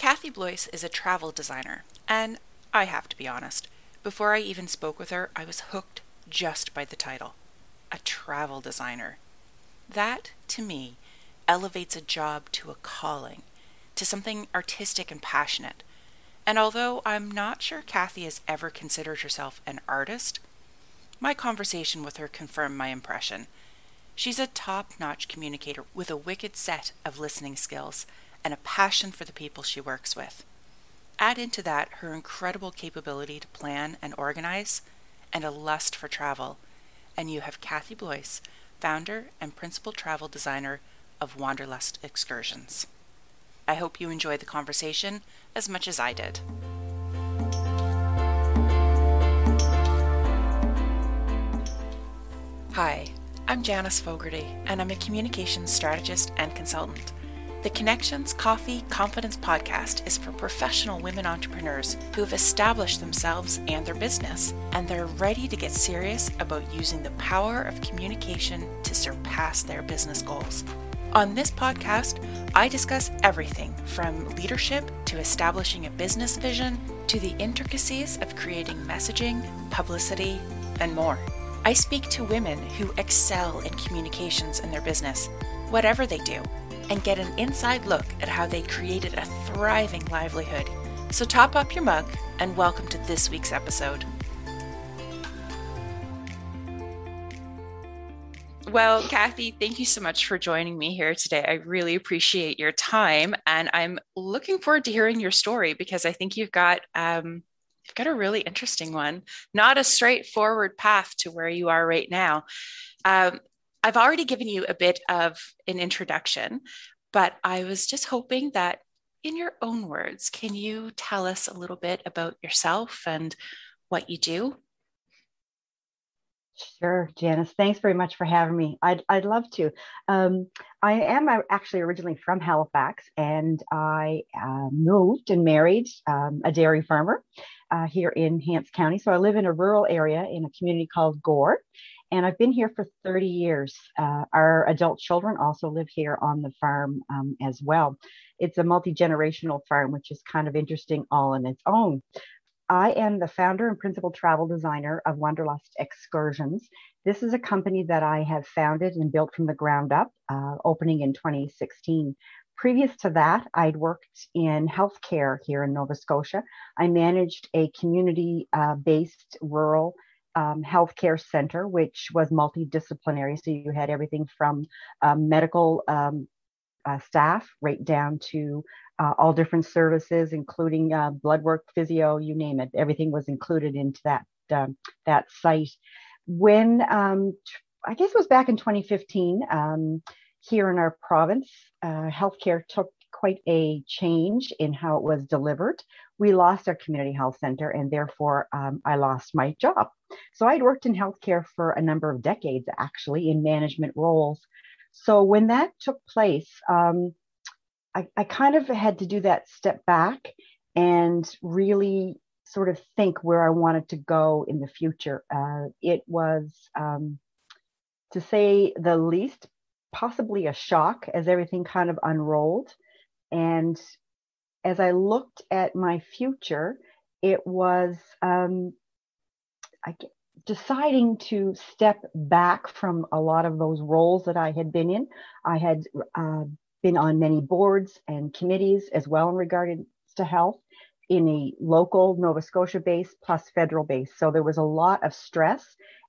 Kathy Blois is a travel designer, and I have to be honest, before I even spoke with her, I was hooked just by the title a travel designer. That, to me, elevates a job to a calling, to something artistic and passionate. And although I'm not sure Kathy has ever considered herself an artist, my conversation with her confirmed my impression. She's a top notch communicator with a wicked set of listening skills and a passion for the people she works with. Add into that her incredible capability to plan and organize, and a lust for travel and you have Kathy Blois, founder and principal travel designer of Wanderlust Excursions. I hope you enjoyed the conversation as much as I did. Hi, I'm Janice Fogarty, and I'm a communications strategist and consultant. The Connections Coffee Confidence podcast is for professional women entrepreneurs who have established themselves and their business, and they're ready to get serious about using the power of communication to surpass their business goals. On this podcast, I discuss everything from leadership to establishing a business vision to the intricacies of creating messaging, publicity, and more. I speak to women who excel in communications in their business, whatever they do and get an inside look at how they created a thriving livelihood. So top up your mug and welcome to this week's episode. Well, Kathy, thank you so much for joining me here today. I really appreciate your time, and I'm looking forward to hearing your story because I think you've got um, you've got a really interesting one. Not a straightforward path to where you are right now. Um, I've already given you a bit of an introduction, but I was just hoping that in your own words, can you tell us a little bit about yourself and what you do? Sure, Janice. Thanks very much for having me. I'd, I'd love to. Um, I am actually originally from Halifax, and I uh, moved and married um, a dairy farmer uh, here in Hants County. So I live in a rural area in a community called Gore, and I've been here for 30 years. Uh, our adult children also live here on the farm um, as well. It's a multi generational farm, which is kind of interesting all in its own. I am the founder and principal travel designer of Wanderlust Excursions. This is a company that I have founded and built from the ground up, uh, opening in 2016. Previous to that, I'd worked in healthcare here in Nova Scotia. I managed a community uh, based rural um, healthcare center, which was multidisciplinary. So you had everything from um, medical um, uh, staff right down to uh, all different services, including uh, blood work, physio, you name it. Everything was included into that um, that site. When um, I guess it was back in 2015 um, here in our province, uh, healthcare took quite a change in how it was delivered. We lost our community health center, and therefore um, I lost my job. So I'd worked in healthcare for a number of decades, actually, in management roles. So when that took place, um, I, I kind of had to do that step back and really sort of think where I wanted to go in the future. Uh, it was, um, to say the least, possibly a shock as everything kind of unrolled. And as I looked at my future, it was um, I, deciding to step back from a lot of those roles that I had been in. I had uh, been on many boards and committees as well in regards to health in a local Nova Scotia base plus federal base. So there was a lot of stress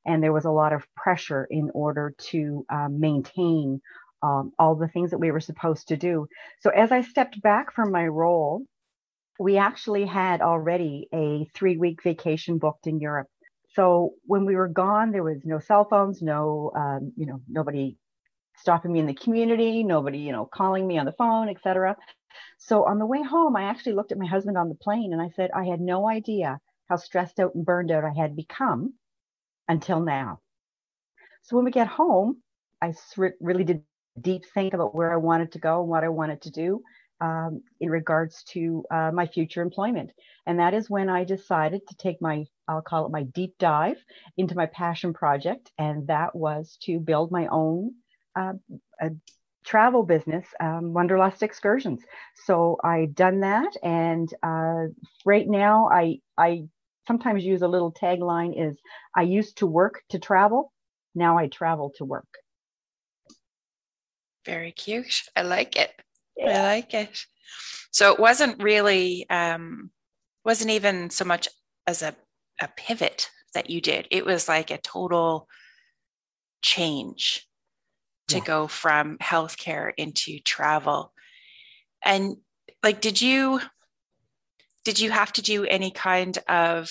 and there was a lot of pressure in order to um, maintain um, all the things that we were supposed to do. So as I stepped back from my role, we actually had already a three week vacation booked in Europe. So when we were gone, there was no cell phones, no, um, you know, nobody stopping me in the community, nobody, you know, calling me on the phone, etc. So on the way home, I actually looked at my husband on the plane and I said, I had no idea how stressed out and burned out I had become until now. So when we get home, I really did deep think about where I wanted to go and what I wanted to do um, in regards to uh, my future employment. And that is when I decided to take my, I'll call it my deep dive into my passion project. And that was to build my own uh, travel business, um, Wanderlust Excursions. So I've done that. And uh, right now I, I sometimes use a little tagline is I used to work to travel. Now I travel to work. Very cute. I like it. Yeah. I like it. So it wasn't really, um, wasn't even so much as a, a pivot that you did. It was like a total change to yeah. go from healthcare into travel. And like, did you, did you have to do any kind of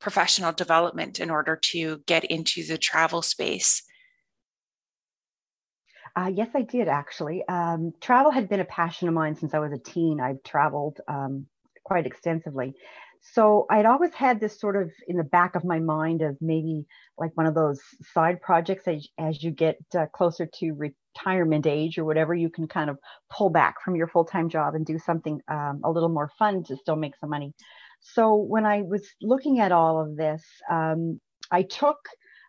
professional development in order to get into the travel space? Uh, yes, I did actually. Um, travel had been a passion of mine since I was a teen. I've traveled um, quite extensively. So I'd always had this sort of in the back of my mind of maybe like one of those side projects as, as you get uh, closer to retirement age or whatever, you can kind of pull back from your full time job and do something um, a little more fun to still make some money. So when I was looking at all of this, um, I took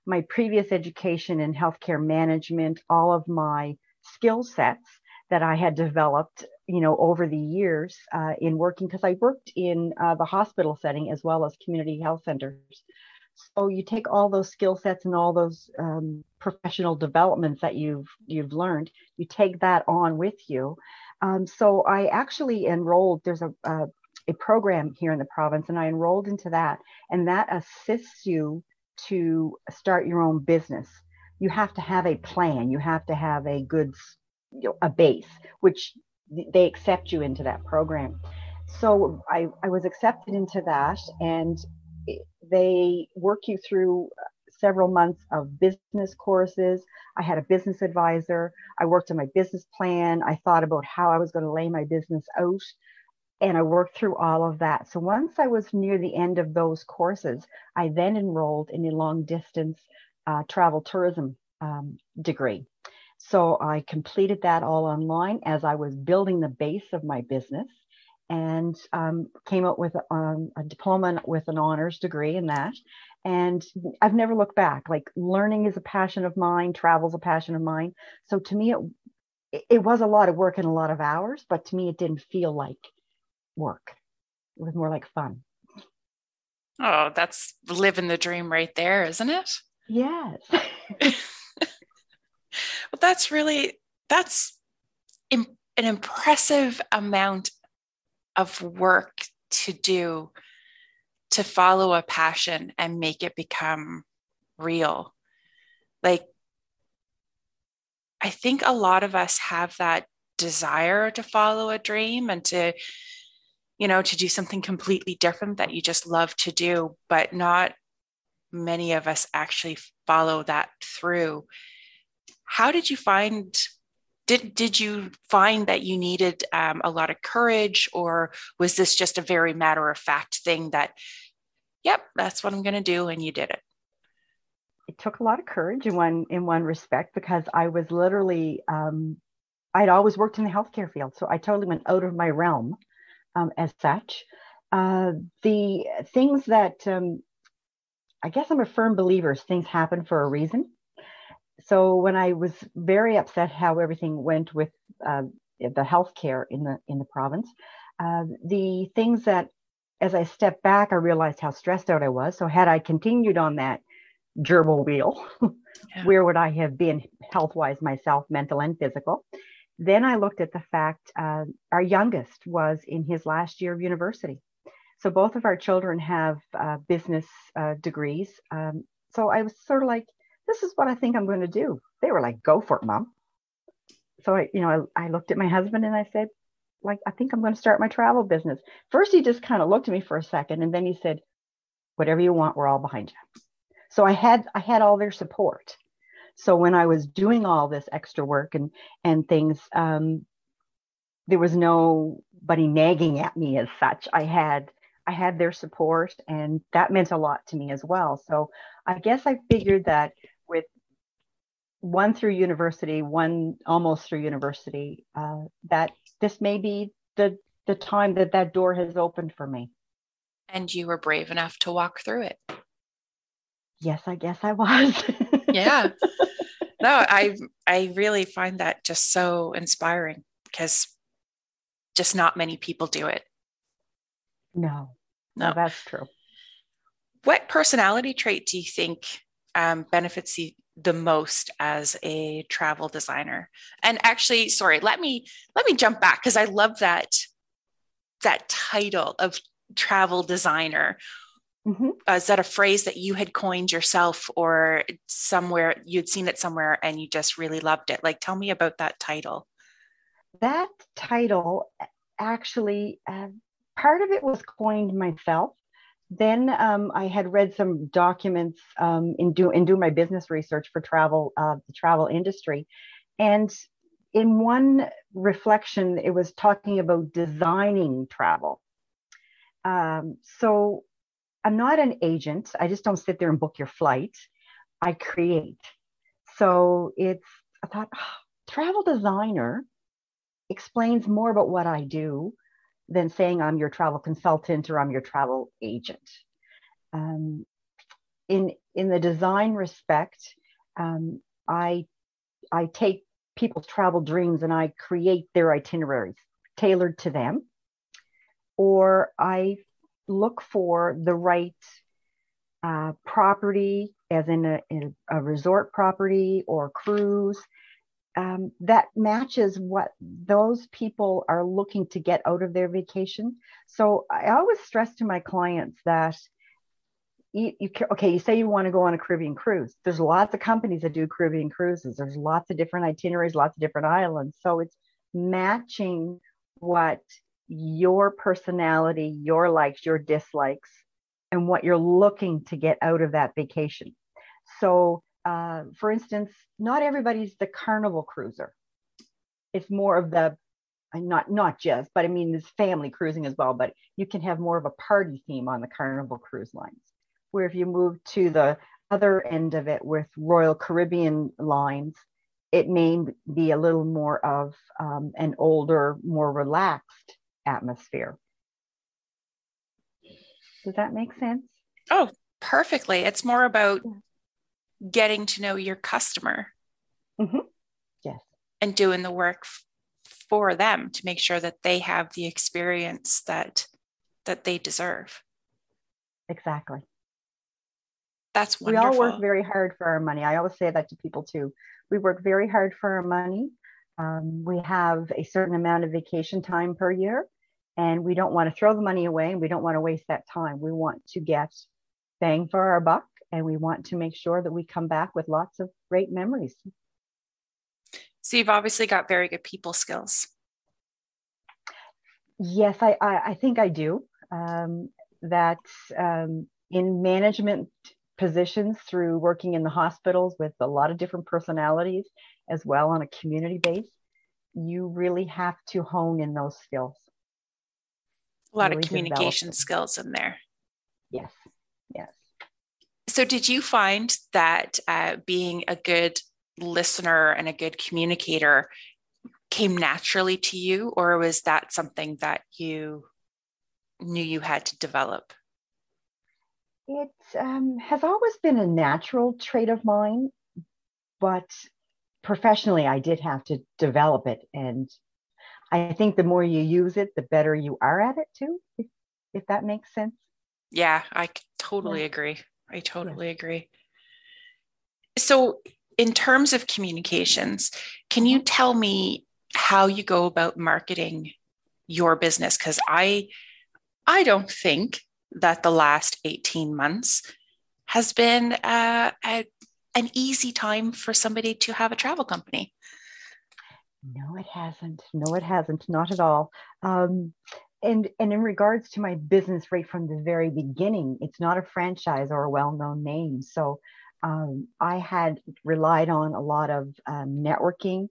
my previous education in healthcare management, all of my skill sets that I had developed, you know, over the years uh, in working, because I worked in uh, the hospital setting as well as community health centers. So you take all those skill sets and all those um, professional developments that you've you've learned, you take that on with you. Um, so I actually enrolled. There's a, a a program here in the province, and I enrolled into that, and that assists you to start your own business, you have to have a plan. You have to have a good, you know, a base, which they accept you into that program. So I, I was accepted into that, and they work you through uh, several months of business courses. I had a business advisor. I worked on my business plan. I thought about how I was going to lay my business out and I worked through all of that. So once I was near the end of those courses, I then enrolled in a long distance uh, travel tourism um, degree. So I completed that all online as I was building the base of my business and um, came out with um, a diploma with an honors degree in that. And I've never looked back. Like learning is a passion of mine, travel is a passion of mine. So to me, it, it was a lot of work and a lot of hours, but to me, it didn't feel like work. It was more like fun. Oh, that's living the dream right there, isn't it? Yes. well, that's really that's an impressive amount of work to do to follow a passion and make it become real. Like I think a lot of us have that desire to follow a dream and to you know, to do something completely different that you just love to do, but not many of us actually follow that through. How did you find? Did, did you find that you needed um, a lot of courage, or was this just a very matter of fact thing that, yep, that's what I'm going to do, and you did it? It took a lot of courage in one in one respect because I was literally um, I'd always worked in the healthcare field, so I totally went out of my realm um, as such. Uh, the things that um, I guess I'm a firm believer things happen for a reason. So when I was very upset how everything went with uh, the healthcare in the in the province, uh, the things that as I stepped back, I realized how stressed out I was. So had I continued on that gerbil wheel, yeah. where would I have been health wise myself, mental and physical? Then I looked at the fact uh, our youngest was in his last year of university. So both of our children have uh, business uh, degrees. Um, so I was sort of like, this is what I think I'm going to do. They were like, go for it, mom. So I, you know, I, I looked at my husband and I said, like, I think I'm going to start my travel business. First, he just kind of looked at me for a second, and then he said, whatever you want, we're all behind you. So I had I had all their support. So when I was doing all this extra work and and things, um, there was nobody nagging at me as such. I had I had their support, and that meant a lot to me as well. So I guess I figured that with one through university, one almost through university, uh, that this may be the the time that that door has opened for me. And you were brave enough to walk through it. Yes, I guess I was. yeah. No, I I really find that just so inspiring because just not many people do it. No. No, no that's true. What personality trait do you think um, benefits you the most as a travel designer? And actually, sorry, let me let me jump back because I love that that title of travel designer Mm-hmm. Uh, is that a phrase that you had coined yourself or somewhere you'd seen it somewhere and you just really loved it? Like, tell me about that title. That title actually, uh, part of it was coined myself. Then um, I had read some documents um, in, do, in doing my business research for travel, uh, the travel industry. And in one reflection, it was talking about designing travel. Um, so I'm not an agent. I just don't sit there and book your flight. I create. So it's, I thought, oh, travel designer explains more about what I do than saying I'm your travel consultant or I'm your travel agent. Um, in in the design respect, um, I I take people's travel dreams and I create their itineraries tailored to them, or I look for the right uh, property, as in a, in a, resort property or cruise, um, that matches what those people are looking to get out of their vacation. So I always stress to my clients that you, you, okay, you say you want to go on a Caribbean cruise. There's lots of companies that do Caribbean cruises. There's lots of different itineraries, lots of different islands. So it's matching what your personality, your likes, your dislikes, and what you're looking to get out of that vacation. So, uh, for instance, not everybody's the carnival cruiser. It's more of the not not just, but I mean, there's family cruising as well. But you can have more of a party theme on the carnival cruise lines. Where if you move to the other end of it with Royal Caribbean lines, it may be a little more of um, an older, more relaxed atmosphere. Does that make sense? Oh, perfectly. It's more about getting to know your customer. Mm-hmm. Yes. And doing the work f- for them to make sure that they have the experience that that they deserve. Exactly. That's wonderful. We all work very hard for our money. I always say that to people too. We work very hard for our money. Um, we have a certain amount of vacation time per year and we don't want to throw the money away and we don't want to waste that time. We want to get bang for our buck and we want to make sure that we come back with lots of great memories. So you've obviously got very good people skills. Yes, I, I, I think I do. Um, that um, in management positions through working in the hospitals with a lot of different personalities as well on a community base, you really have to hone in those skills a lot really of communication skills in there. Yes, yes. So, did you find that uh, being a good listener and a good communicator came naturally to you, or was that something that you knew you had to develop? It um, has always been a natural trait of mine, but professionally, I did have to develop it. And I think the more you use it, the better you are at it too, if, if that makes sense. Yeah, I totally yeah. agree. I totally yeah. agree. So, in terms of communications, can you mm-hmm. tell me how you go about marketing your business? Because I, I don't think that the last 18 months has been uh, a, an easy time for somebody to have a travel company. No, it hasn't. No, it hasn't. Not at all. Um, and and in regards to my business right from the very beginning, it's not a franchise or a well-known name. So um, I had relied on a lot of um, networking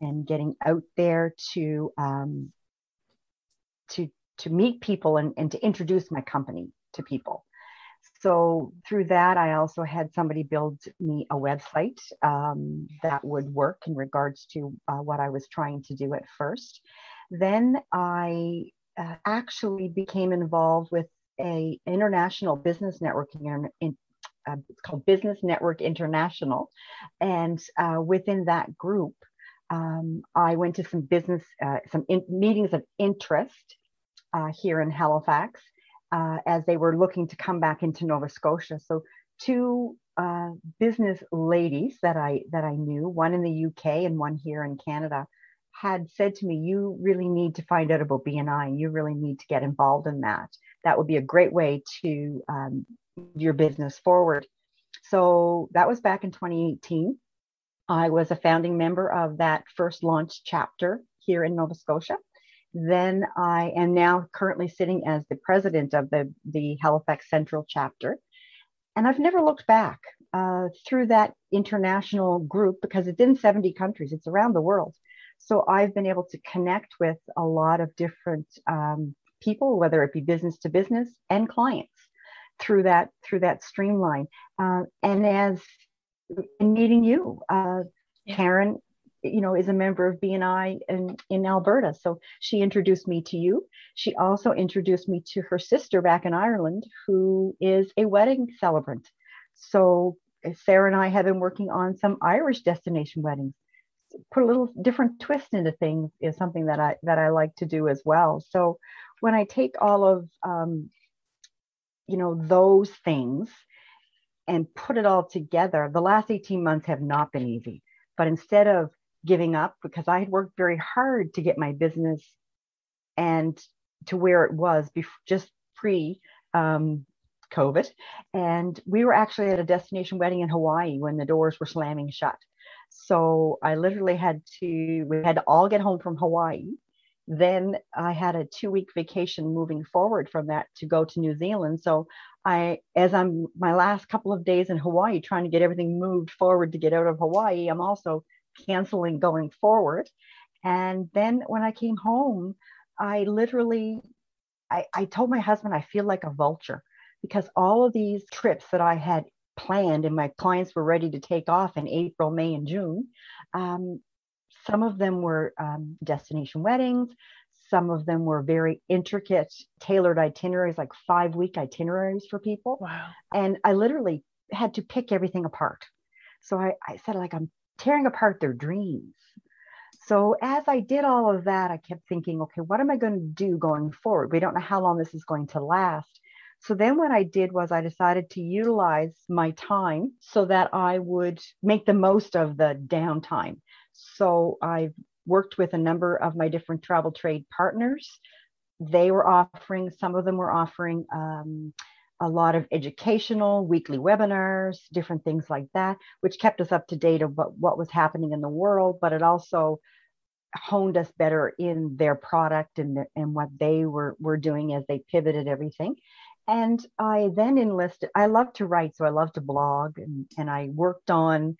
and getting out there to um, to to meet people and, and to introduce my company to people. So through that, I also had somebody build me a website um, that would work in regards to uh, what I was trying to do at first. Then I uh, actually became involved with a international business networking in, uh, it's called Business Network International, and uh, within that group, um, I went to some business uh, some in- meetings of interest uh, here in Halifax uh, as they were looking to come back into Nova Scotia. So two uh, business ladies that I that I knew, one in the UK and one here in Canada, had said to me, "You really need to find out about BNI, you really need to get involved in that. That would be a great way to um, your business forward." So that was back in 2018. I was a founding member of that first launch chapter here in Nova Scotia. Then I am now currently sitting as the president of the, the Halifax Central chapter. And I've never looked back uh, through that international group because it's in 70 countries, it's around the world. So I've been able to connect with a lot of different um, people, whether it be business to business and clients through that through that streamline. Uh, and as in meeting you, uh, yeah. Karen you know, is a member of BNI in, in Alberta. So she introduced me to you. She also introduced me to her sister back in Ireland, who is a wedding celebrant. So Sarah and I have been working on some Irish destination weddings. Put a little different twist into things is something that I that I like to do as well. So when I take all of um, you know those things and put it all together, the last 18 months have not been easy. But instead of giving up because I had worked very hard to get my business and to where it was before, just pre um, COVID. And we were actually at a destination wedding in Hawaii when the doors were slamming shut. So I literally had to, we had to all get home from Hawaii. Then I had a two week vacation moving forward from that to go to New Zealand. So I, as I'm my last couple of days in Hawaii, trying to get everything moved forward to get out of Hawaii, I'm also canceling going forward. And then when I came home, I literally, I, I told my husband I feel like a vulture because all of these trips that I had planned and my clients were ready to take off in April, May, and June. Um, some of them were um, destination weddings. Some of them were very intricate, tailored itineraries, like five week itineraries for people. Wow. And I literally had to pick everything apart. So I, I said, like, I'm tearing apart their dreams. So as I did all of that, I kept thinking, okay, what am I going to do going forward? We don't know how long this is going to last. So then what I did was I decided to utilize my time so that I would make the most of the downtime. So I worked with a number of my different travel trade partners. They were offering, some of them were offering um, a lot of educational weekly webinars, different things like that, which kept us up to date about what was happening in the world, but it also honed us better in their product and, and what they were, were doing as they pivoted everything. And I then enlisted, I love to write, so I love to blog, and, and I worked on,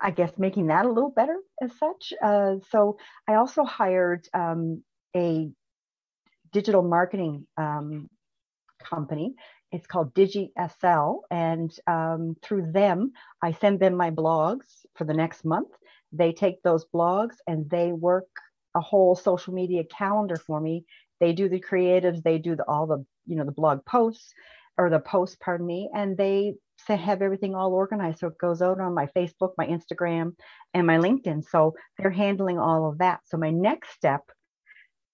I guess, making that a little better as such. Uh, so I also hired um, a digital marketing um, company it's called DigiSL, and um, through them, I send them my blogs for the next month. They take those blogs and they work a whole social media calendar for me. They do the creatives, they do the, all the you know the blog posts or the posts, pardon me, and they have everything all organized so it goes out on my Facebook, my Instagram, and my LinkedIn. So they're handling all of that. So my next step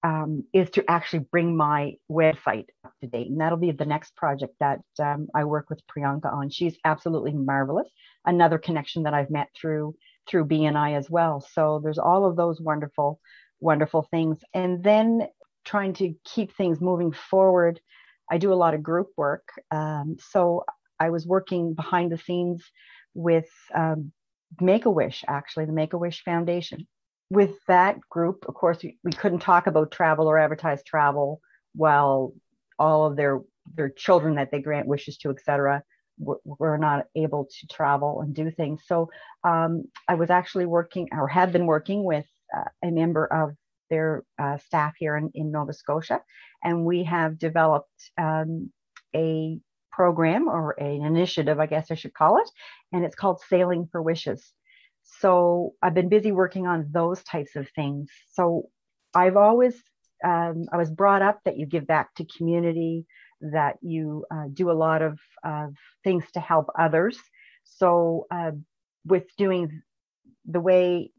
um, is to actually bring my website up to date. And that'll be the next project that um, I work with Priyanka on. She's absolutely marvelous. Another connection that I've met through through BNI as well. So there's all of those wonderful, wonderful things. And then trying to keep things moving forward. I do a lot of group work. Um, so I was working behind the scenes with um, Make a Wish, actually, the Make a Wish Foundation with that group, of course, we, we couldn't talk about travel or advertise travel while all of their their children that they grant wishes to, et cetera, were, were not able to travel and do things. So um, I was actually working or have been working with uh, a member of their uh, staff here in, in Nova Scotia, and we have developed um, a program or an initiative, I guess I should call it, and it's called Sailing for Wishes so I've been busy working on those types of things. So I've always, um, I was brought up that you give back to community, that you uh, do a lot of uh, things to help others. So uh, with doing the way,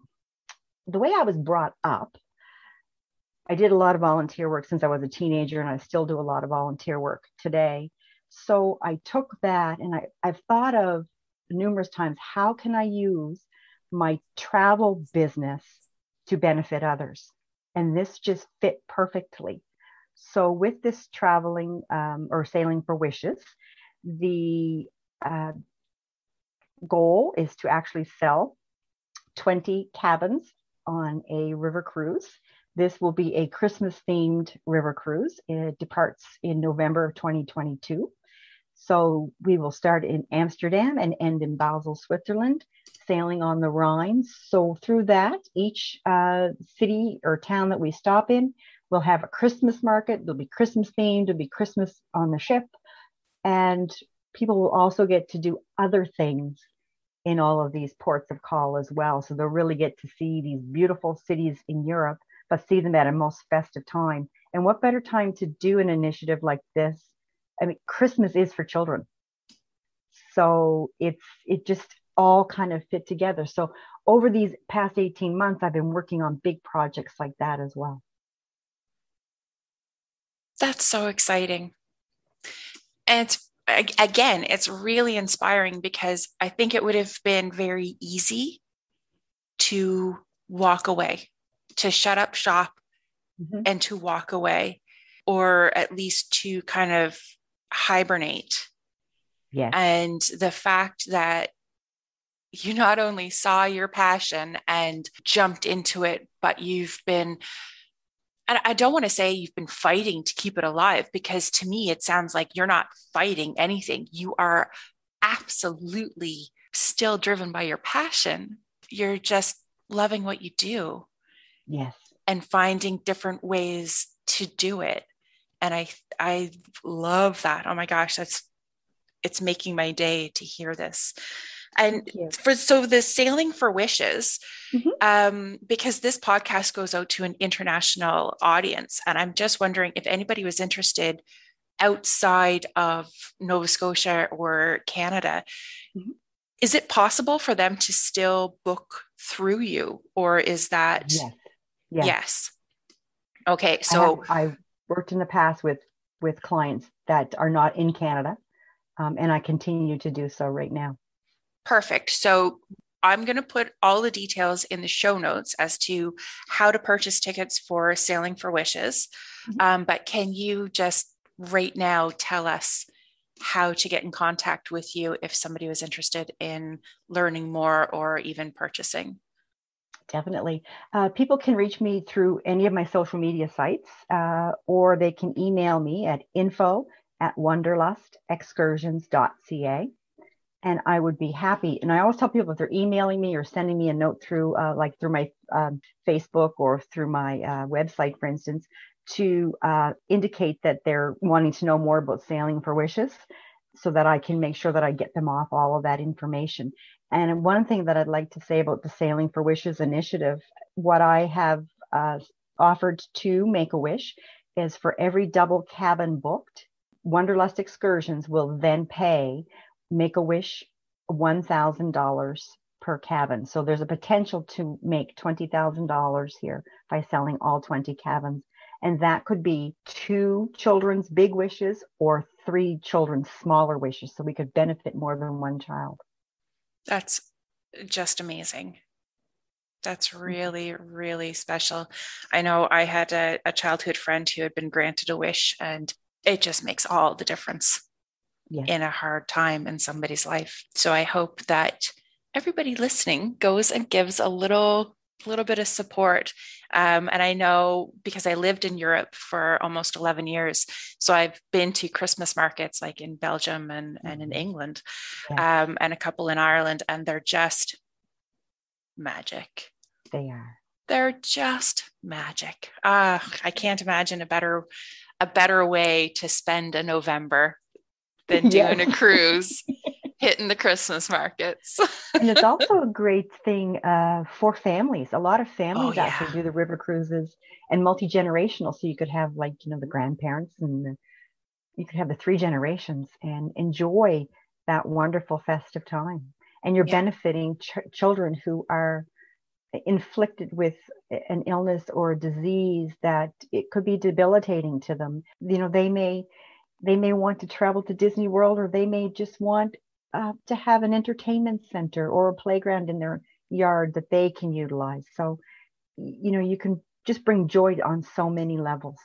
the way I was brought up, I did a lot of volunteer work since I was a teenager, and I still do a lot of volunteer work today. So I took that and I, I've thought of numerous times how can I use my travel business to benefit others. And this just fit perfectly. So, with this traveling um, or sailing for wishes, the uh, goal is to actually sell 20 cabins on a river cruise. This will be a Christmas themed river cruise. It departs in November of 2022. So we will start in Amsterdam and end in Basel, Switzerland, sailing on the Rhine. So through that, each uh, city or town that we stop in will have a Christmas market. There'll be Christmas themed. There'll be Christmas on the ship, and people will also get to do other things in all of these ports of call as well. So they'll really get to see these beautiful cities in Europe, but see them at a most festive time. And what better time to do an initiative like this I mean, Christmas is for children. So it's it just all kind of fit together. So over these past 18 months, I've been working on big projects like that as well. That's so exciting. And it's again, it's really inspiring because I think it would have been very easy to walk away, to shut up shop mm-hmm. and to walk away, or at least to kind of hibernate. Yeah. And the fact that you not only saw your passion and jumped into it, but you've been, and I don't want to say you've been fighting to keep it alive because to me, it sounds like you're not fighting anything. You are absolutely still driven by your passion. You're just loving what you do. Yes. And finding different ways to do it and i i love that oh my gosh that's it's making my day to hear this and for so the sailing for wishes mm-hmm. um, because this podcast goes out to an international audience and i'm just wondering if anybody was interested outside of nova scotia or canada mm-hmm. is it possible for them to still book through you or is that yes yes, yes. okay so I have, worked in the past with with clients that are not in Canada, um, and I continue to do so right now. Perfect. So I'm going to put all the details in the show notes as to how to purchase tickets for Sailing for Wishes. Mm-hmm. Um, but can you just right now tell us how to get in contact with you if somebody was interested in learning more or even purchasing? definitely. Uh, people can reach me through any of my social media sites, uh, or they can email me at info at wanderlustexcursions.ca. And I would be happy. And I always tell people if they're emailing me or sending me a note through, uh, like through my um, Facebook or through my uh, website, for instance, to uh, indicate that they're wanting to know more about sailing for wishes so that I can make sure that I get them off all of that information. And one thing that I'd like to say about the Sailing for Wishes initiative, what I have uh, offered to Make a Wish is for every double cabin booked, Wanderlust Excursions will then pay Make a Wish $1,000 per cabin. So there's a potential to make $20,000 here by selling all 20 cabins. And that could be two children's big wishes or three children's smaller wishes. So we could benefit more than one child. That's just amazing. That's mm-hmm. really, really special. I know I had a, a, childhood friend who had been granted a wish, and it just makes all the difference yeah. in a hard time in somebody's life. So I hope that everybody listening goes and gives a little little bit of support um, and i know because i lived in europe for almost 11 years so i've been to christmas markets like in belgium and, and in mm-hmm. england yeah. um, and a couple in ireland and they're just magic they are they're just magic uh, i can't imagine a better a better way to spend a november than doing a cruise hitting the Christmas markets. and it's also a great thing uh, for families. A lot of families oh, yeah. actually do the river cruises and multi generational. So you could have like you know the grandparents and the, you could have the three generations and enjoy that wonderful festive time. And you're yeah. benefiting ch- children who are inflicted with an illness or a disease that it could be debilitating to them. You know, they may they may want to travel to Disney World or they may just want uh, to have an entertainment center or a playground in their yard that they can utilize. So, you know, you can just bring joy on so many levels.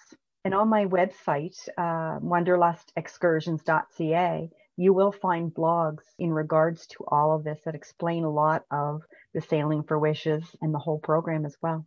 And on my website, uh, wanderlustexcursions.ca, you will find blogs in regards to all of this that explain a lot of the Sailing for Wishes and the whole program as well.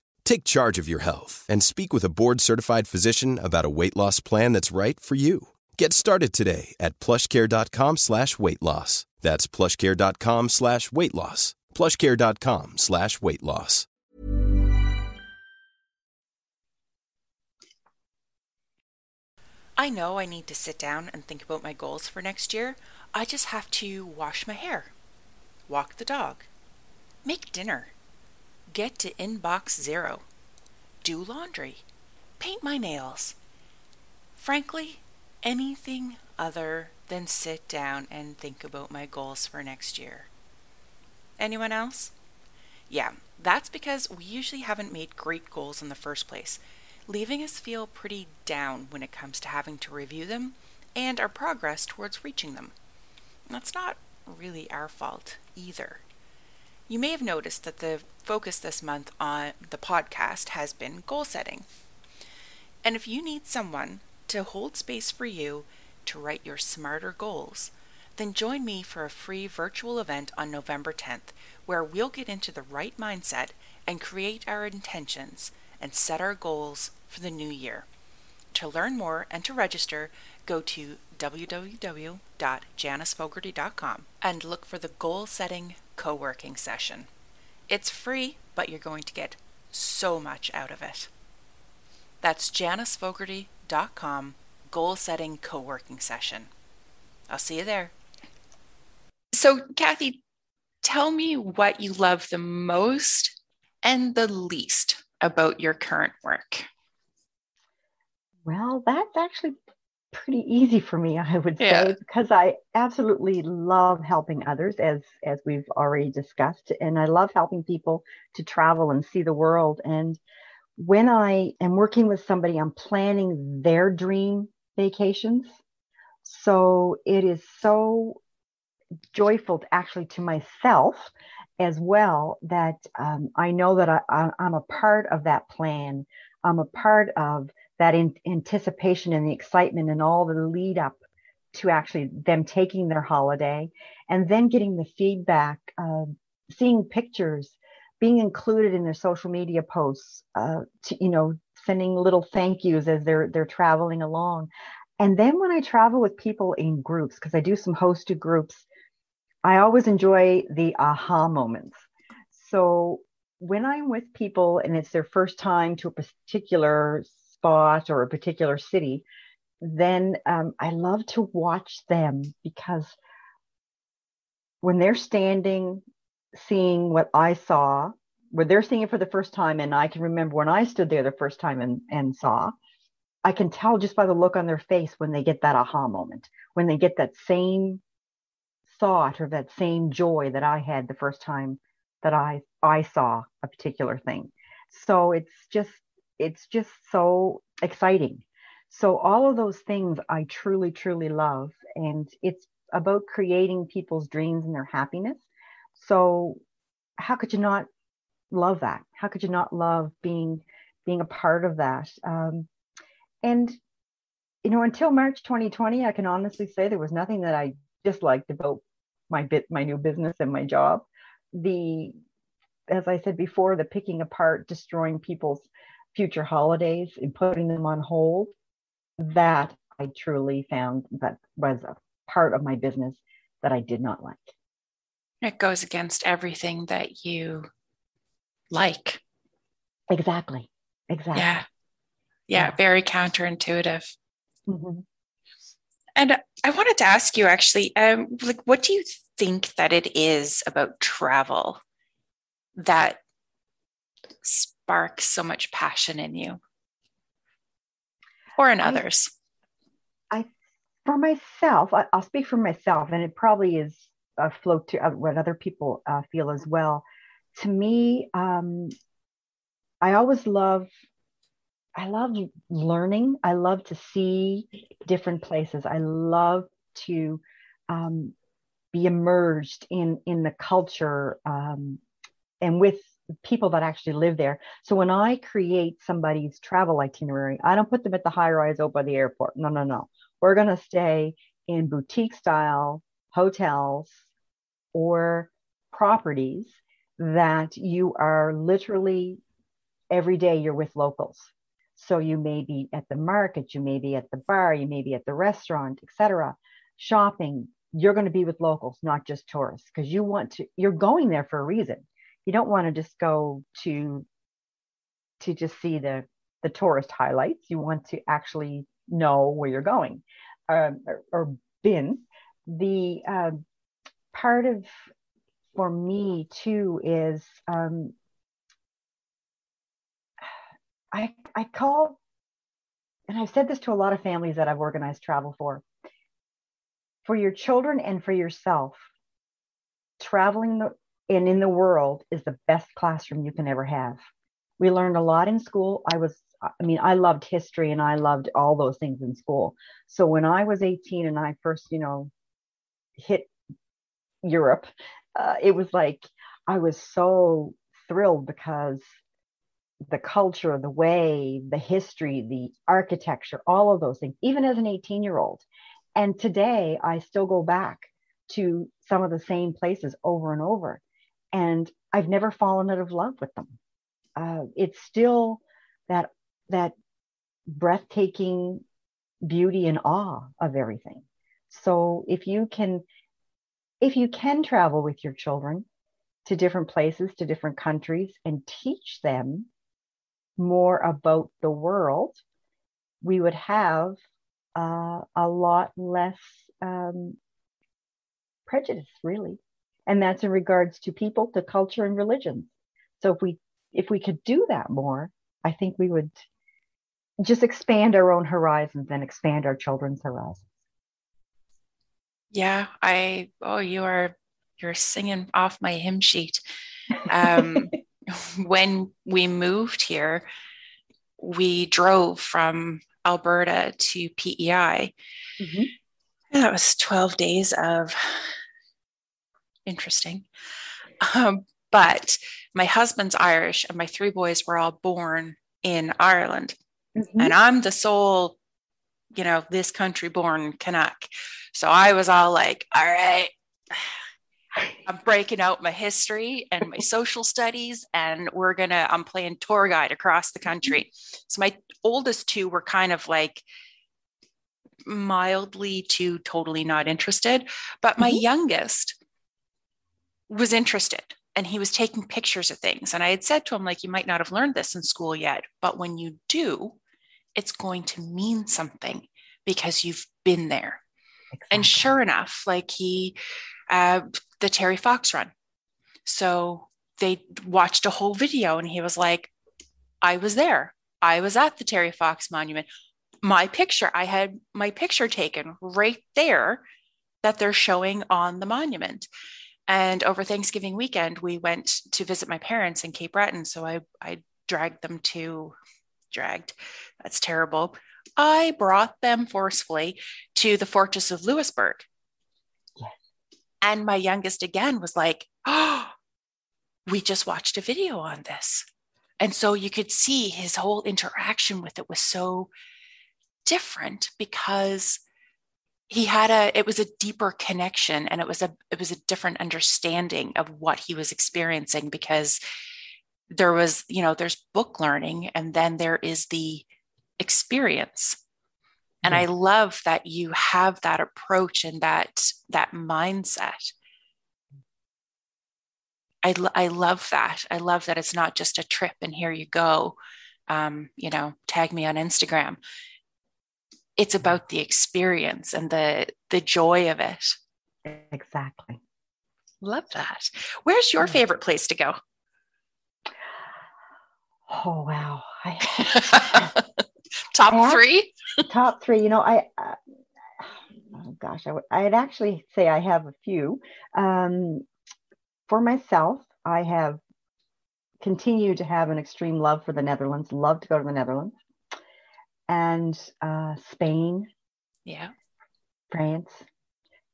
Take charge of your health and speak with a board certified physician about a weight loss plan that's right for you. Get started today at plushcare.com slash weight loss. That's plushcare.com slash weight loss. Plushcare.com slash weight loss. I know I need to sit down and think about my goals for next year. I just have to wash my hair, walk the dog, make dinner get to inbox zero, do laundry, paint my nails. Frankly, anything other than sit down and think about my goals for next year. Anyone else? Yeah, that's because we usually haven't made great goals in the first place, leaving us feel pretty down when it comes to having to review them and our progress towards reaching them. That's not really our fault either. You may have noticed that the focus this month on the podcast has been goal setting. And if you need someone to hold space for you to write your smarter goals, then join me for a free virtual event on November 10th where we'll get into the right mindset and create our intentions and set our goals for the new year. To learn more and to register, go to www.janicefogarty.com and look for the goal setting co working session. It's free, but you're going to get so much out of it. That's janicefogarty.com goal setting co working session. I'll see you there. So, Kathy, tell me what you love the most and the least about your current work. Well, that's actually pretty easy for me, I would say, Yeah. because I absolutely love helping others, as as we've already discussed, and I love helping people to travel and see the world. And when I am working with somebody, I'm planning their dream vacations. So it is so joyful to actually to myself as well that um, I know that I, I'm a part of that plan. I'm a part of that in, anticipation and the excitement and all the lead up to actually them taking their holiday and then getting the feedback, uh, seeing pictures, being included in their social media posts, uh, to, you know, sending little thank yous as they're they're traveling along. And then when I travel with people in groups, because I do some hosted groups, I always enjoy the aha moments. So when I'm with people and it's their first time to a particular spot or a particular city, then um, I love to watch them because when they're standing, seeing what I saw, where they're seeing it for the first time, and I can remember when I stood there the first time and, and saw, I can tell just by the look on their face when they get that aha moment, when they get that same thought or that same joy that I had the first time that I I saw a particular thing. So it's just it's just so exciting. So all of those things I truly truly love and it's about creating people's dreams and their happiness. So how could you not love that? How could you not love being being a part of that? Um, and you know, until March 2020, I can honestly say there was nothing that I disliked about my bit, my new business and my job. The, as I said before, the picking apart, destroying people's future holidays and putting them on hold. That I truly found that was a part of my business that I did not like. It goes against everything that you like. Exactly. Exactly. Yeah. Yeah, Yeah. very counterintuitive. Mhm. And I wanted to ask you actually, um, like, what do you think that it is about travel that sparks so much passion in you or in I- others? I, for myself, I, I'll speak for myself, and it probably is a float to uh, what other people uh, feel as well. To me, um, I always love, I love learning. I love to see different places. I love to um, be immersed in in the culture um, and with people that actually live there. So when I create somebody's travel itinerary, I don't put them at the high rise over the airport. No, no, no. We're going to stay in boutique style hotels or properties that you are literally every day you're with locals. So you may be at the market, you may be at the bar, you may be at the restaurant, etc. Shopping, you're going to be with locals, not just tourists, because you want to. You're going there for a reason. You don't want to just go to to just see the the tourist highlights. You want to actually know where you're going, um, or, or been. The uh, part of for me too is um, I I call, and I've said this to a lot of families that I've organized travel for. For your children and for yourself, traveling the, and in the world is the best classroom you can ever have. We learned a lot in school. I was, I mean, I loved history and I loved all those things in school. So when I was 18 and I first, you know, hit Europe, uh, it was like I was so thrilled because the culture, the way, the history, the architecture, all of those things, even as an 18 year old. And today I still go back to some of the same places over and over. And I've never fallen out of love with them. Uh, it's still that that breathtaking beauty and awe of everything. So if you can if you can travel with your children to different places, to different countries, and teach them more about the world, we would have uh, a lot less um, prejudice, really. And that's in regards to people, to culture, and religions. So if we if we could do that more, I think we would just expand our own horizons and expand our children's horizons. Yeah, I oh you are you're singing off my hymn sheet. Um, when we moved here, we drove from Alberta to PEI. Mm-hmm. That was 12 days of interesting. Um, but my husband's Irish and my three boys were all born in Ireland. Mm-hmm. And I'm the sole, you know, this country born Canuck. So I was all like, all right, I'm breaking out my history and my social studies, and we're gonna, I'm playing tour guide across the country. So my oldest two were kind of like mildly to totally not interested, but my mm-hmm. youngest was interested and he was taking pictures of things. And I had said to him, like, you might not have learned this in school yet, but when you do, it's going to mean something because you've been there. Exactly. And sure enough, like he uh, the Terry Fox run. So they watched a whole video and he was like, I was there. I was at the Terry Fox monument. My picture, I had my picture taken right there that they're showing on the monument. And over Thanksgiving weekend, we went to visit my parents in Cape Breton. So I, I dragged them to, dragged, that's terrible. I brought them forcefully to the Fortress of Louisbourg and my youngest again was like, oh, we just watched a video on this. And so you could see his whole interaction with it was so different because he had a it was a deeper connection and it was a it was a different understanding of what he was experiencing because there was you know there's book learning and then there is the experience. And i love that you have that approach and that that mindset. I, I love that. I love that it's not just a trip and here you go um, you know tag me on instagram it's about the experience and the the joy of it. Exactly. Love that. Where's your favorite place to go? Oh wow. Top three? top three you know i uh, oh gosh I would i'd actually say i have a few. Um, for myself i have continued to have an extreme love for the netherlands love to go to the netherlands and uh, spain yeah france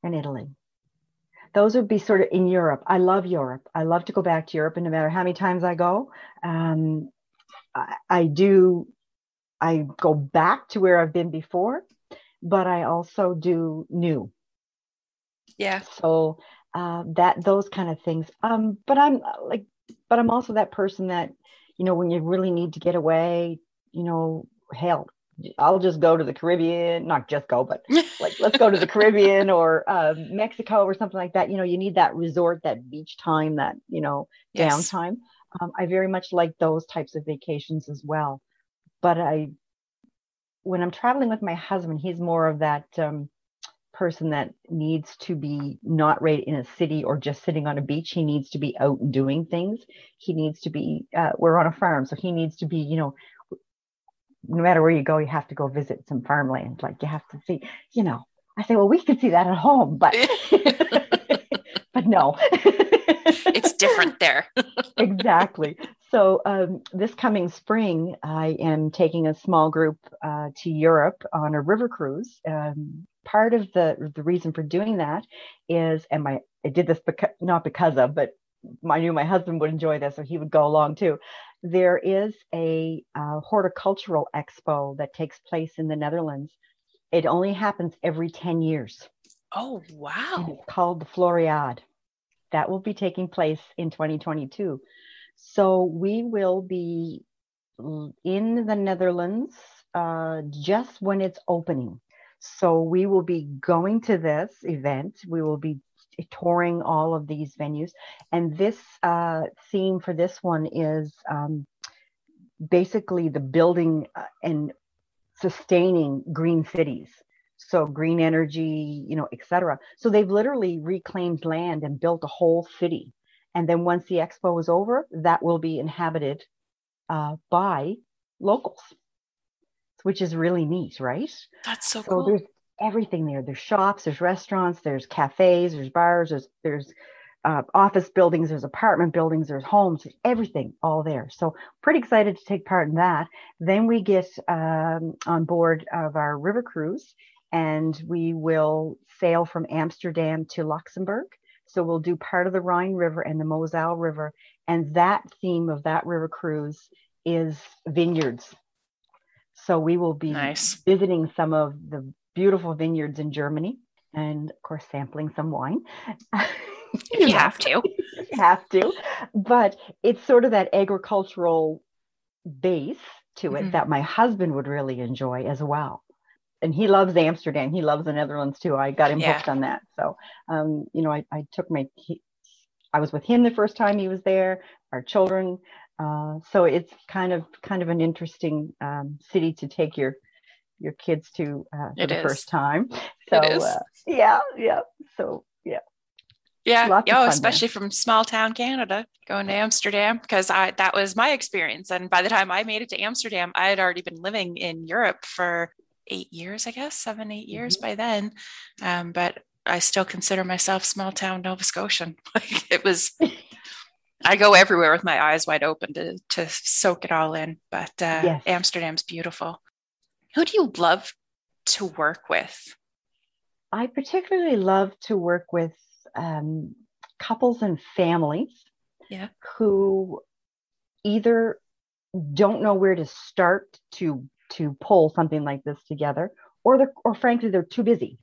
and italy those would be sort of in europe i love europe i love to go back to europe and no matter how many times i go um, I, I do I go back to where I've been before, but I also do new. Yeah. So uh, that those kind of things. Um, but I'm like, but I'm also that person that, you know, when you really need to get away, you know, hell, I'll just go to the Caribbean, not just go, but like let's go to the Caribbean or uh, Mexico or something like that. You know, you need that resort, that beach time, that you know, yes. downtime. Um, I very much like those types of vacations as well but I, when I'm traveling with my husband, he's more of that um, person that needs to be not right in a city or just sitting on a beach. He needs to be out and doing things. He needs to be, uh, we're on a farm, so he needs to be, you know, no matter where you go, you have to go visit some farmland. Like you have to see, you know, I say, well, we could see that at home, but but but no. it's different there. exactly. So um, this coming spring, I am taking a small group uh, to Europe on a river cruise. Um, part of the the reason for doing that is, and my I did this because not because of, but I knew my husband would enjoy this, so he would go along too. There is a uh, horticultural expo that takes place in the Netherlands. It only happens every ten years. Oh wow! it's called the Floriade. That will be taking place in 2022. So we will be in the Netherlands uh, just when it's opening. So we will be going to this event. We will be touring all of these venues. And this uh, theme for this one is um, basically the building uh, and sustaining green cities. So green energy, you know, etc. So they've literally reclaimed land and built a whole city and then once the expo is over, that will be inhabited uh, by locals, which is really neat, right? That's so, so cool. There's everything there. There's shops, there's restaurants, there's cafes, there's bars, there's there's uh, office buildings, there's apartment buildings, there's homes, there's everything all there. So pretty excited to take part in that. Then we get um, on board of our river cruise, and we will sail from Amsterdam to Luxembourg so we'll do part of the Rhine River and the Moselle River. And that theme of that river cruise is vineyards. So we will be nice. visiting some of the beautiful vineyards in Germany and, of course, sampling some wine. you, have to. you have to. But it's sort of that agricultural base to it mm-hmm. that my husband would really enjoy as well and he loves Amsterdam. He loves the Netherlands too. I got him yeah. hooked on that. So, um, you know, I, I took my, he, I was with him the first time he was there, our children. Uh, so it's kind of, kind of an interesting um, city to take your, your kids to uh, for it the is. first time. So, uh, yeah, yeah. So, yeah. Yeah, yeah, especially there. from small town Canada, going to Amsterdam because I that was my experience. And by the time I made it to Amsterdam, I had already been living in Europe for eight years, I guess, seven, eight years mm-hmm. by then. Um, but I still consider myself small town Nova Scotian. Like it was, I go everywhere with my eyes wide open to, to soak it all in. But uh, yes. Amsterdam's beautiful. Who do you love to work with? I particularly love to work with um, couples and families yeah. who either don't know where to start to to pull something like this together, or they're, or frankly, they're too busy.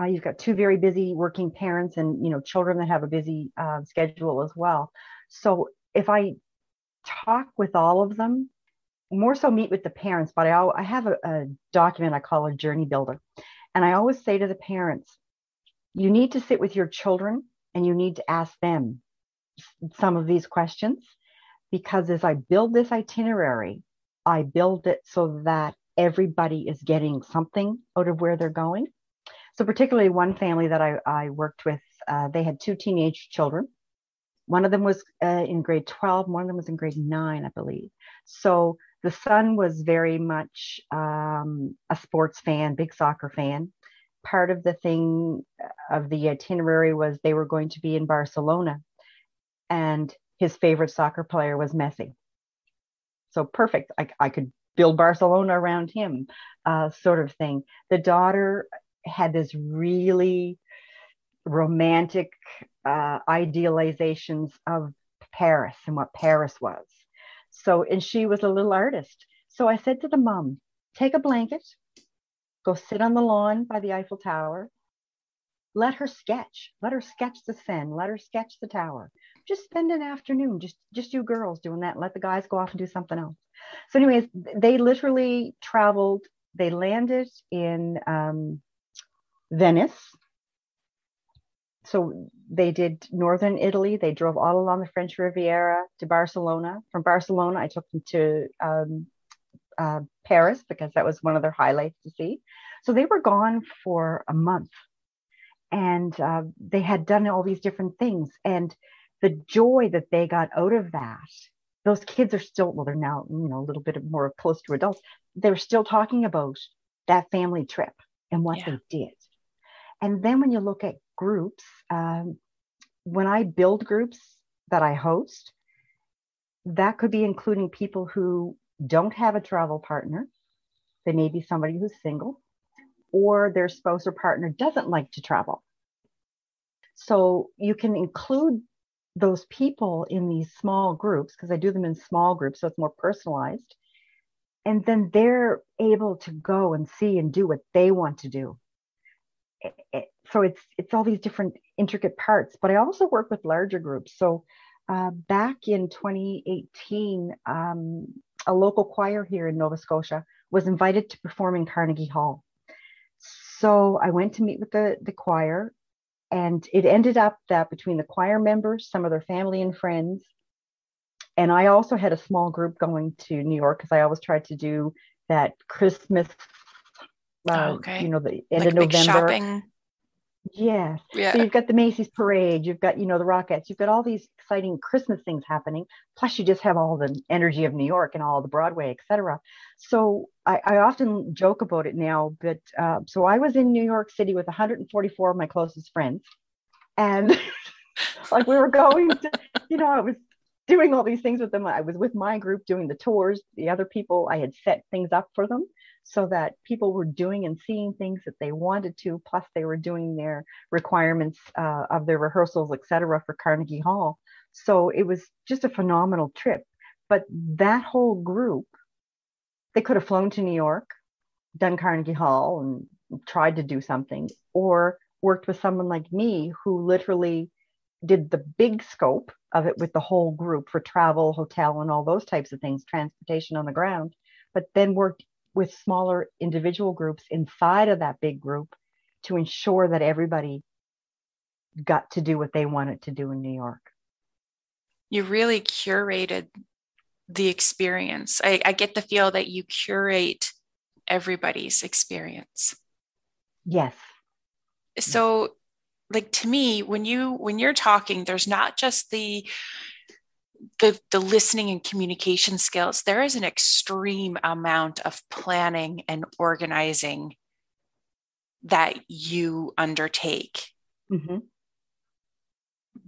Uh, you've got two very busy working parents and you know children that have a busy uh, schedule as well. So if I talk with all of them, more so meet with the parents, but I, I have a, a document I call a journey builder. And I always say to the parents, you need to sit with your children and you need to ask them some of these questions because as I build this itinerary, I build it so that everybody is getting something out of where they're going. So, particularly one family that I, I worked with, uh, they had two teenage children. One of them was uh, in grade 12, one of them was in grade nine, I believe. So, the son was very much um, a sports fan, big soccer fan. Part of the thing uh, of the itinerary was they were going to be in Barcelona, and his favorite soccer player was Messi. So perfect. I, I could build Barcelona around him, uh, sort of thing. The daughter had this really romantic uh, idealizations of Paris and what Paris was. So, and she was a little artist. So I said to the mom, take a blanket, go sit on the lawn by the Eiffel Tower, let her sketch, let her sketch the Seine, let her sketch the tower just spend an afternoon, just just you girls doing that. Let the guys go off and do something else. So, anyways, they literally traveled. They landed in um, Venice. So they did northern Italy. They drove all along the French Riviera to Barcelona. From Barcelona, I took them to um, uh, Paris because that was one of their highlights to see. So they were gone for a month, and uh, they had done all these different things. And the joy that they got out of that those kids are still well they're now you know a little bit more close to adults they're still talking about that family trip and what yeah. they did and then when you look at groups um, when I build groups that I host, that could be including people who don't have a travel partner. They may be somebody who's single, or their spouse or partner doesn't like to travel. So you can include those people in these small groups because I do them in small groups, so it's more personalized. And then they're able to go and see and do what they want to do. So it's it's all these different intricate parts. But I also work with larger groups. So uh, back in 2018, um, a local choir here in Nova Scotia was invited to perform in Carnegie Hall. So I went to meet with the, the choir and it ended up that between the choir members, some of their family and friends, and I also had a small group going to New York because I always tried to do that Christmas, uh, okay. you know, the end like of November. Shopping. Yes. Yeah. So you've got the Macy's parade, you've got, you know, the Rockettes, you've got all these exciting Christmas things happening. Plus, you just have all the energy of New York and all the Broadway, etc. So I, I, often joke about it now, but uh, so I was in New York City with 144 of my closest friends, and like we were going to, you know, I was doing all these things with them. I was with my group doing the tours. The other people, I had set things up for them so that people were doing and seeing things that they wanted to. Plus, they were doing their requirements uh, of their rehearsals, etc., for Carnegie Hall. So it was just a phenomenal trip. But that whole group, they could have flown to New York, done Carnegie Hall, and tried to do something, or worked with someone like me who literally did the big scope of it with the whole group for travel, hotel, and all those types of things, transportation on the ground, but then worked with smaller individual groups inside of that big group to ensure that everybody got to do what they wanted to do in New York. You really curated the experience. I, I get the feel that you curate everybody's experience. Yes. So like to me when you when you're talking there's not just the the the listening and communication skills there is an extreme amount of planning and organizing that you undertake. Mm-hmm.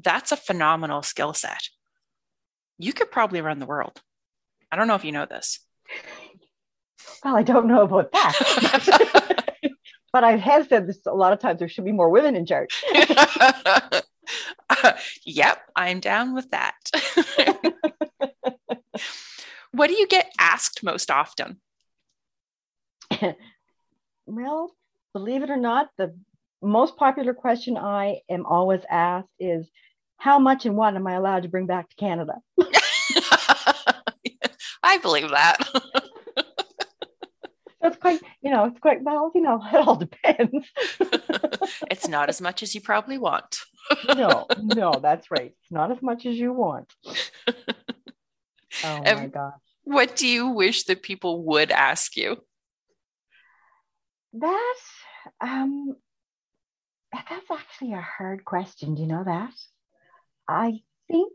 that's a phenomenal skill set. You could probably run the world. I don't know if you know this. Well i don't know about that. But I have said this a lot of times there should be more women in charge. uh, yep, I'm down with that. what do you get asked most often? well, believe it or not, the most popular question I am always asked is how much and what am I allowed to bring back to Canada? I believe that it's quite, you know, it's quite well, you know, it all depends. it's not as much as you probably want. No, no, that's right. It's not as much as you want. Oh my gosh. What do you wish that people would ask you? That um that's actually a hard question. Do you know that? I think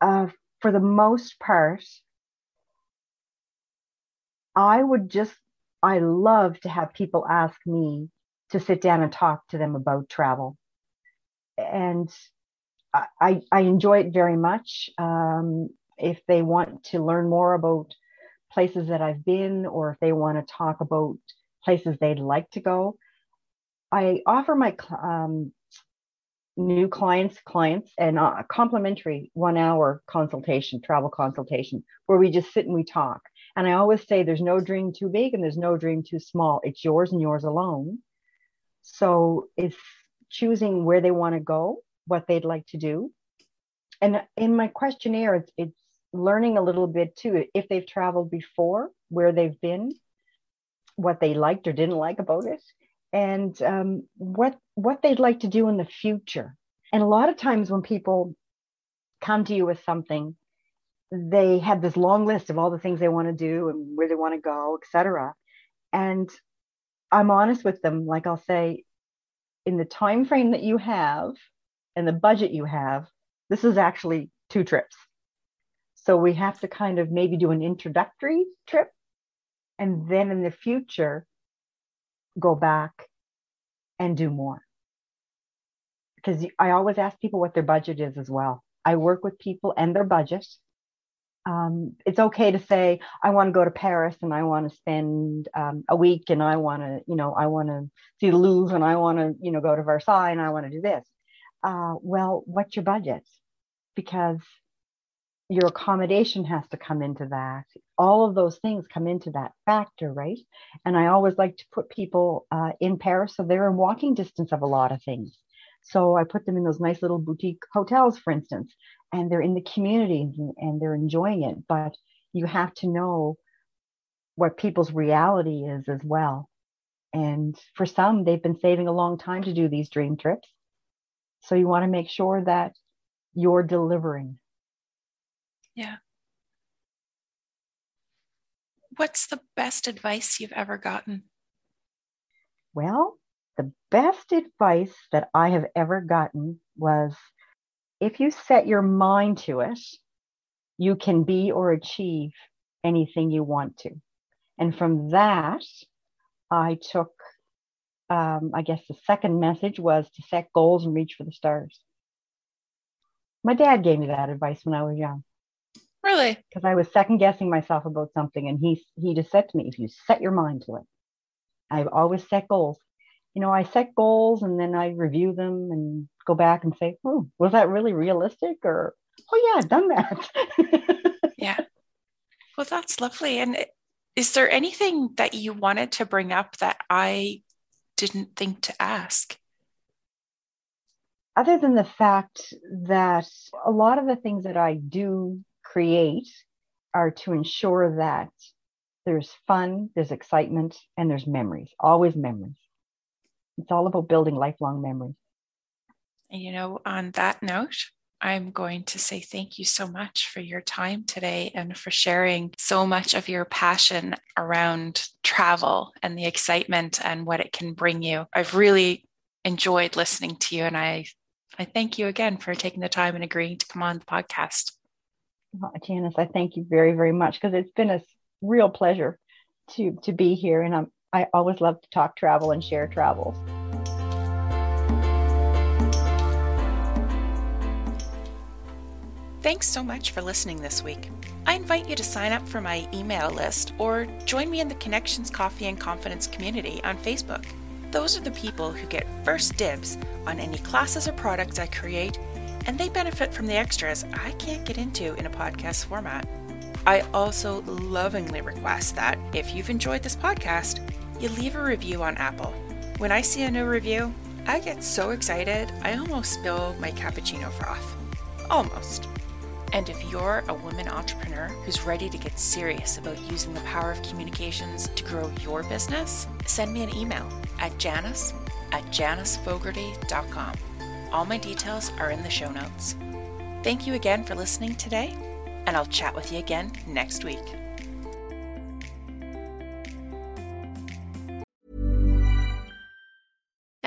uh, for the most part, I would just, I love to have people ask me to sit down and talk to them about travel. And I, I enjoy it very much. Um, if they want to learn more about places that I've been, or if they want to talk about places they'd like to go, I offer my um, new clients clients and a complimentary one hour consultation, travel consultation, where we just sit and we talk. And I always say there's no dream too big and there's no dream too small. It's yours and yours alone. So it's choosing where they want to go, what they'd like to do. And in my questionnaire, it's, it's learning a little bit too, if they've traveled before, where they've been, what they liked or didn't like about it, and um, what what they'd like to do in the future. And a lot of times when people come to you with something, they have this long list of all the things they want to do and where they want to go, etc. And I'm honest with them. Like I'll say, in the time frame that you have and the budget you have, this is actually two trips. So we have to kind of maybe do an introductory trip and then in the future go back and do more. because I always ask people what their budget is as well. I work with people and their budget. Um, it's okay to say I want to go to Paris and I want to spend um, a week and I want to, you know, I want to see the Louvre and I want to, you know, go to Versailles and I want to do this. Uh, well, what's your budget? Because your accommodation has to come into that. All of those things come into that factor, right? And I always like to put people uh, in Paris so they're in walking distance of a lot of things. So I put them in those nice little boutique hotels, for instance, and they're in the community and, they're enjoying it. But you have to know what people's reality is as well. And for some, they've been saving a long time to do these dream trips. So you want to make sure that you're delivering yeah. What's the best advice you've ever gotten? Well, the best advice that I have ever gotten was if you set your mind to it, you can be or achieve anything you want to. And from that, I took, um, I guess the second message was to set goals and reach for the stars. My dad gave me that advice when I was young. Really? Because I was second guessing myself about something, and he he just said to me, "If you set your mind to it, I've always set goals. You know, I set goals and then I review them and go back and say, "Oh, was that really realistic?" Or, "Oh yeah, I've done that." yeah. Well, that's lovely. And is there anything that you wanted to bring up that I didn't think to ask? Other than the fact that a lot of the things that I do create are to ensure that there's fun, there's excitement, and there's memories, always memories. It's all about building lifelong memories. And you know, on that note, I'm going to say thank you so much for your time today and for sharing so much of your passion around travel and the excitement and what it can bring you. I've really enjoyed listening to you and I I thank you again for taking the time and agreeing to come on the podcast. Well, Janice, I thank you very, very much because it's been a real pleasure to to be here, and I'm I always love to talk travel and share travels. Thanks so much for listening this week. I invite you to sign up for my email list or join me in the Connections Coffee and Confidence community on Facebook. Those are the people who get first dibs on any classes or products I create and they benefit from the extras I can't get into in a podcast format. I also lovingly request that if you've enjoyed this podcast, you leave a review on Apple. When I see a new review, I get so excited I almost spill my cappuccino froth. Almost. And if you're a woman entrepreneur who's ready to get serious about using the power of communications to grow your business, send me an email at janice at janicefogarty.com. All my details are in the show notes. Thank you again for listening today, and I'll chat with you again next week.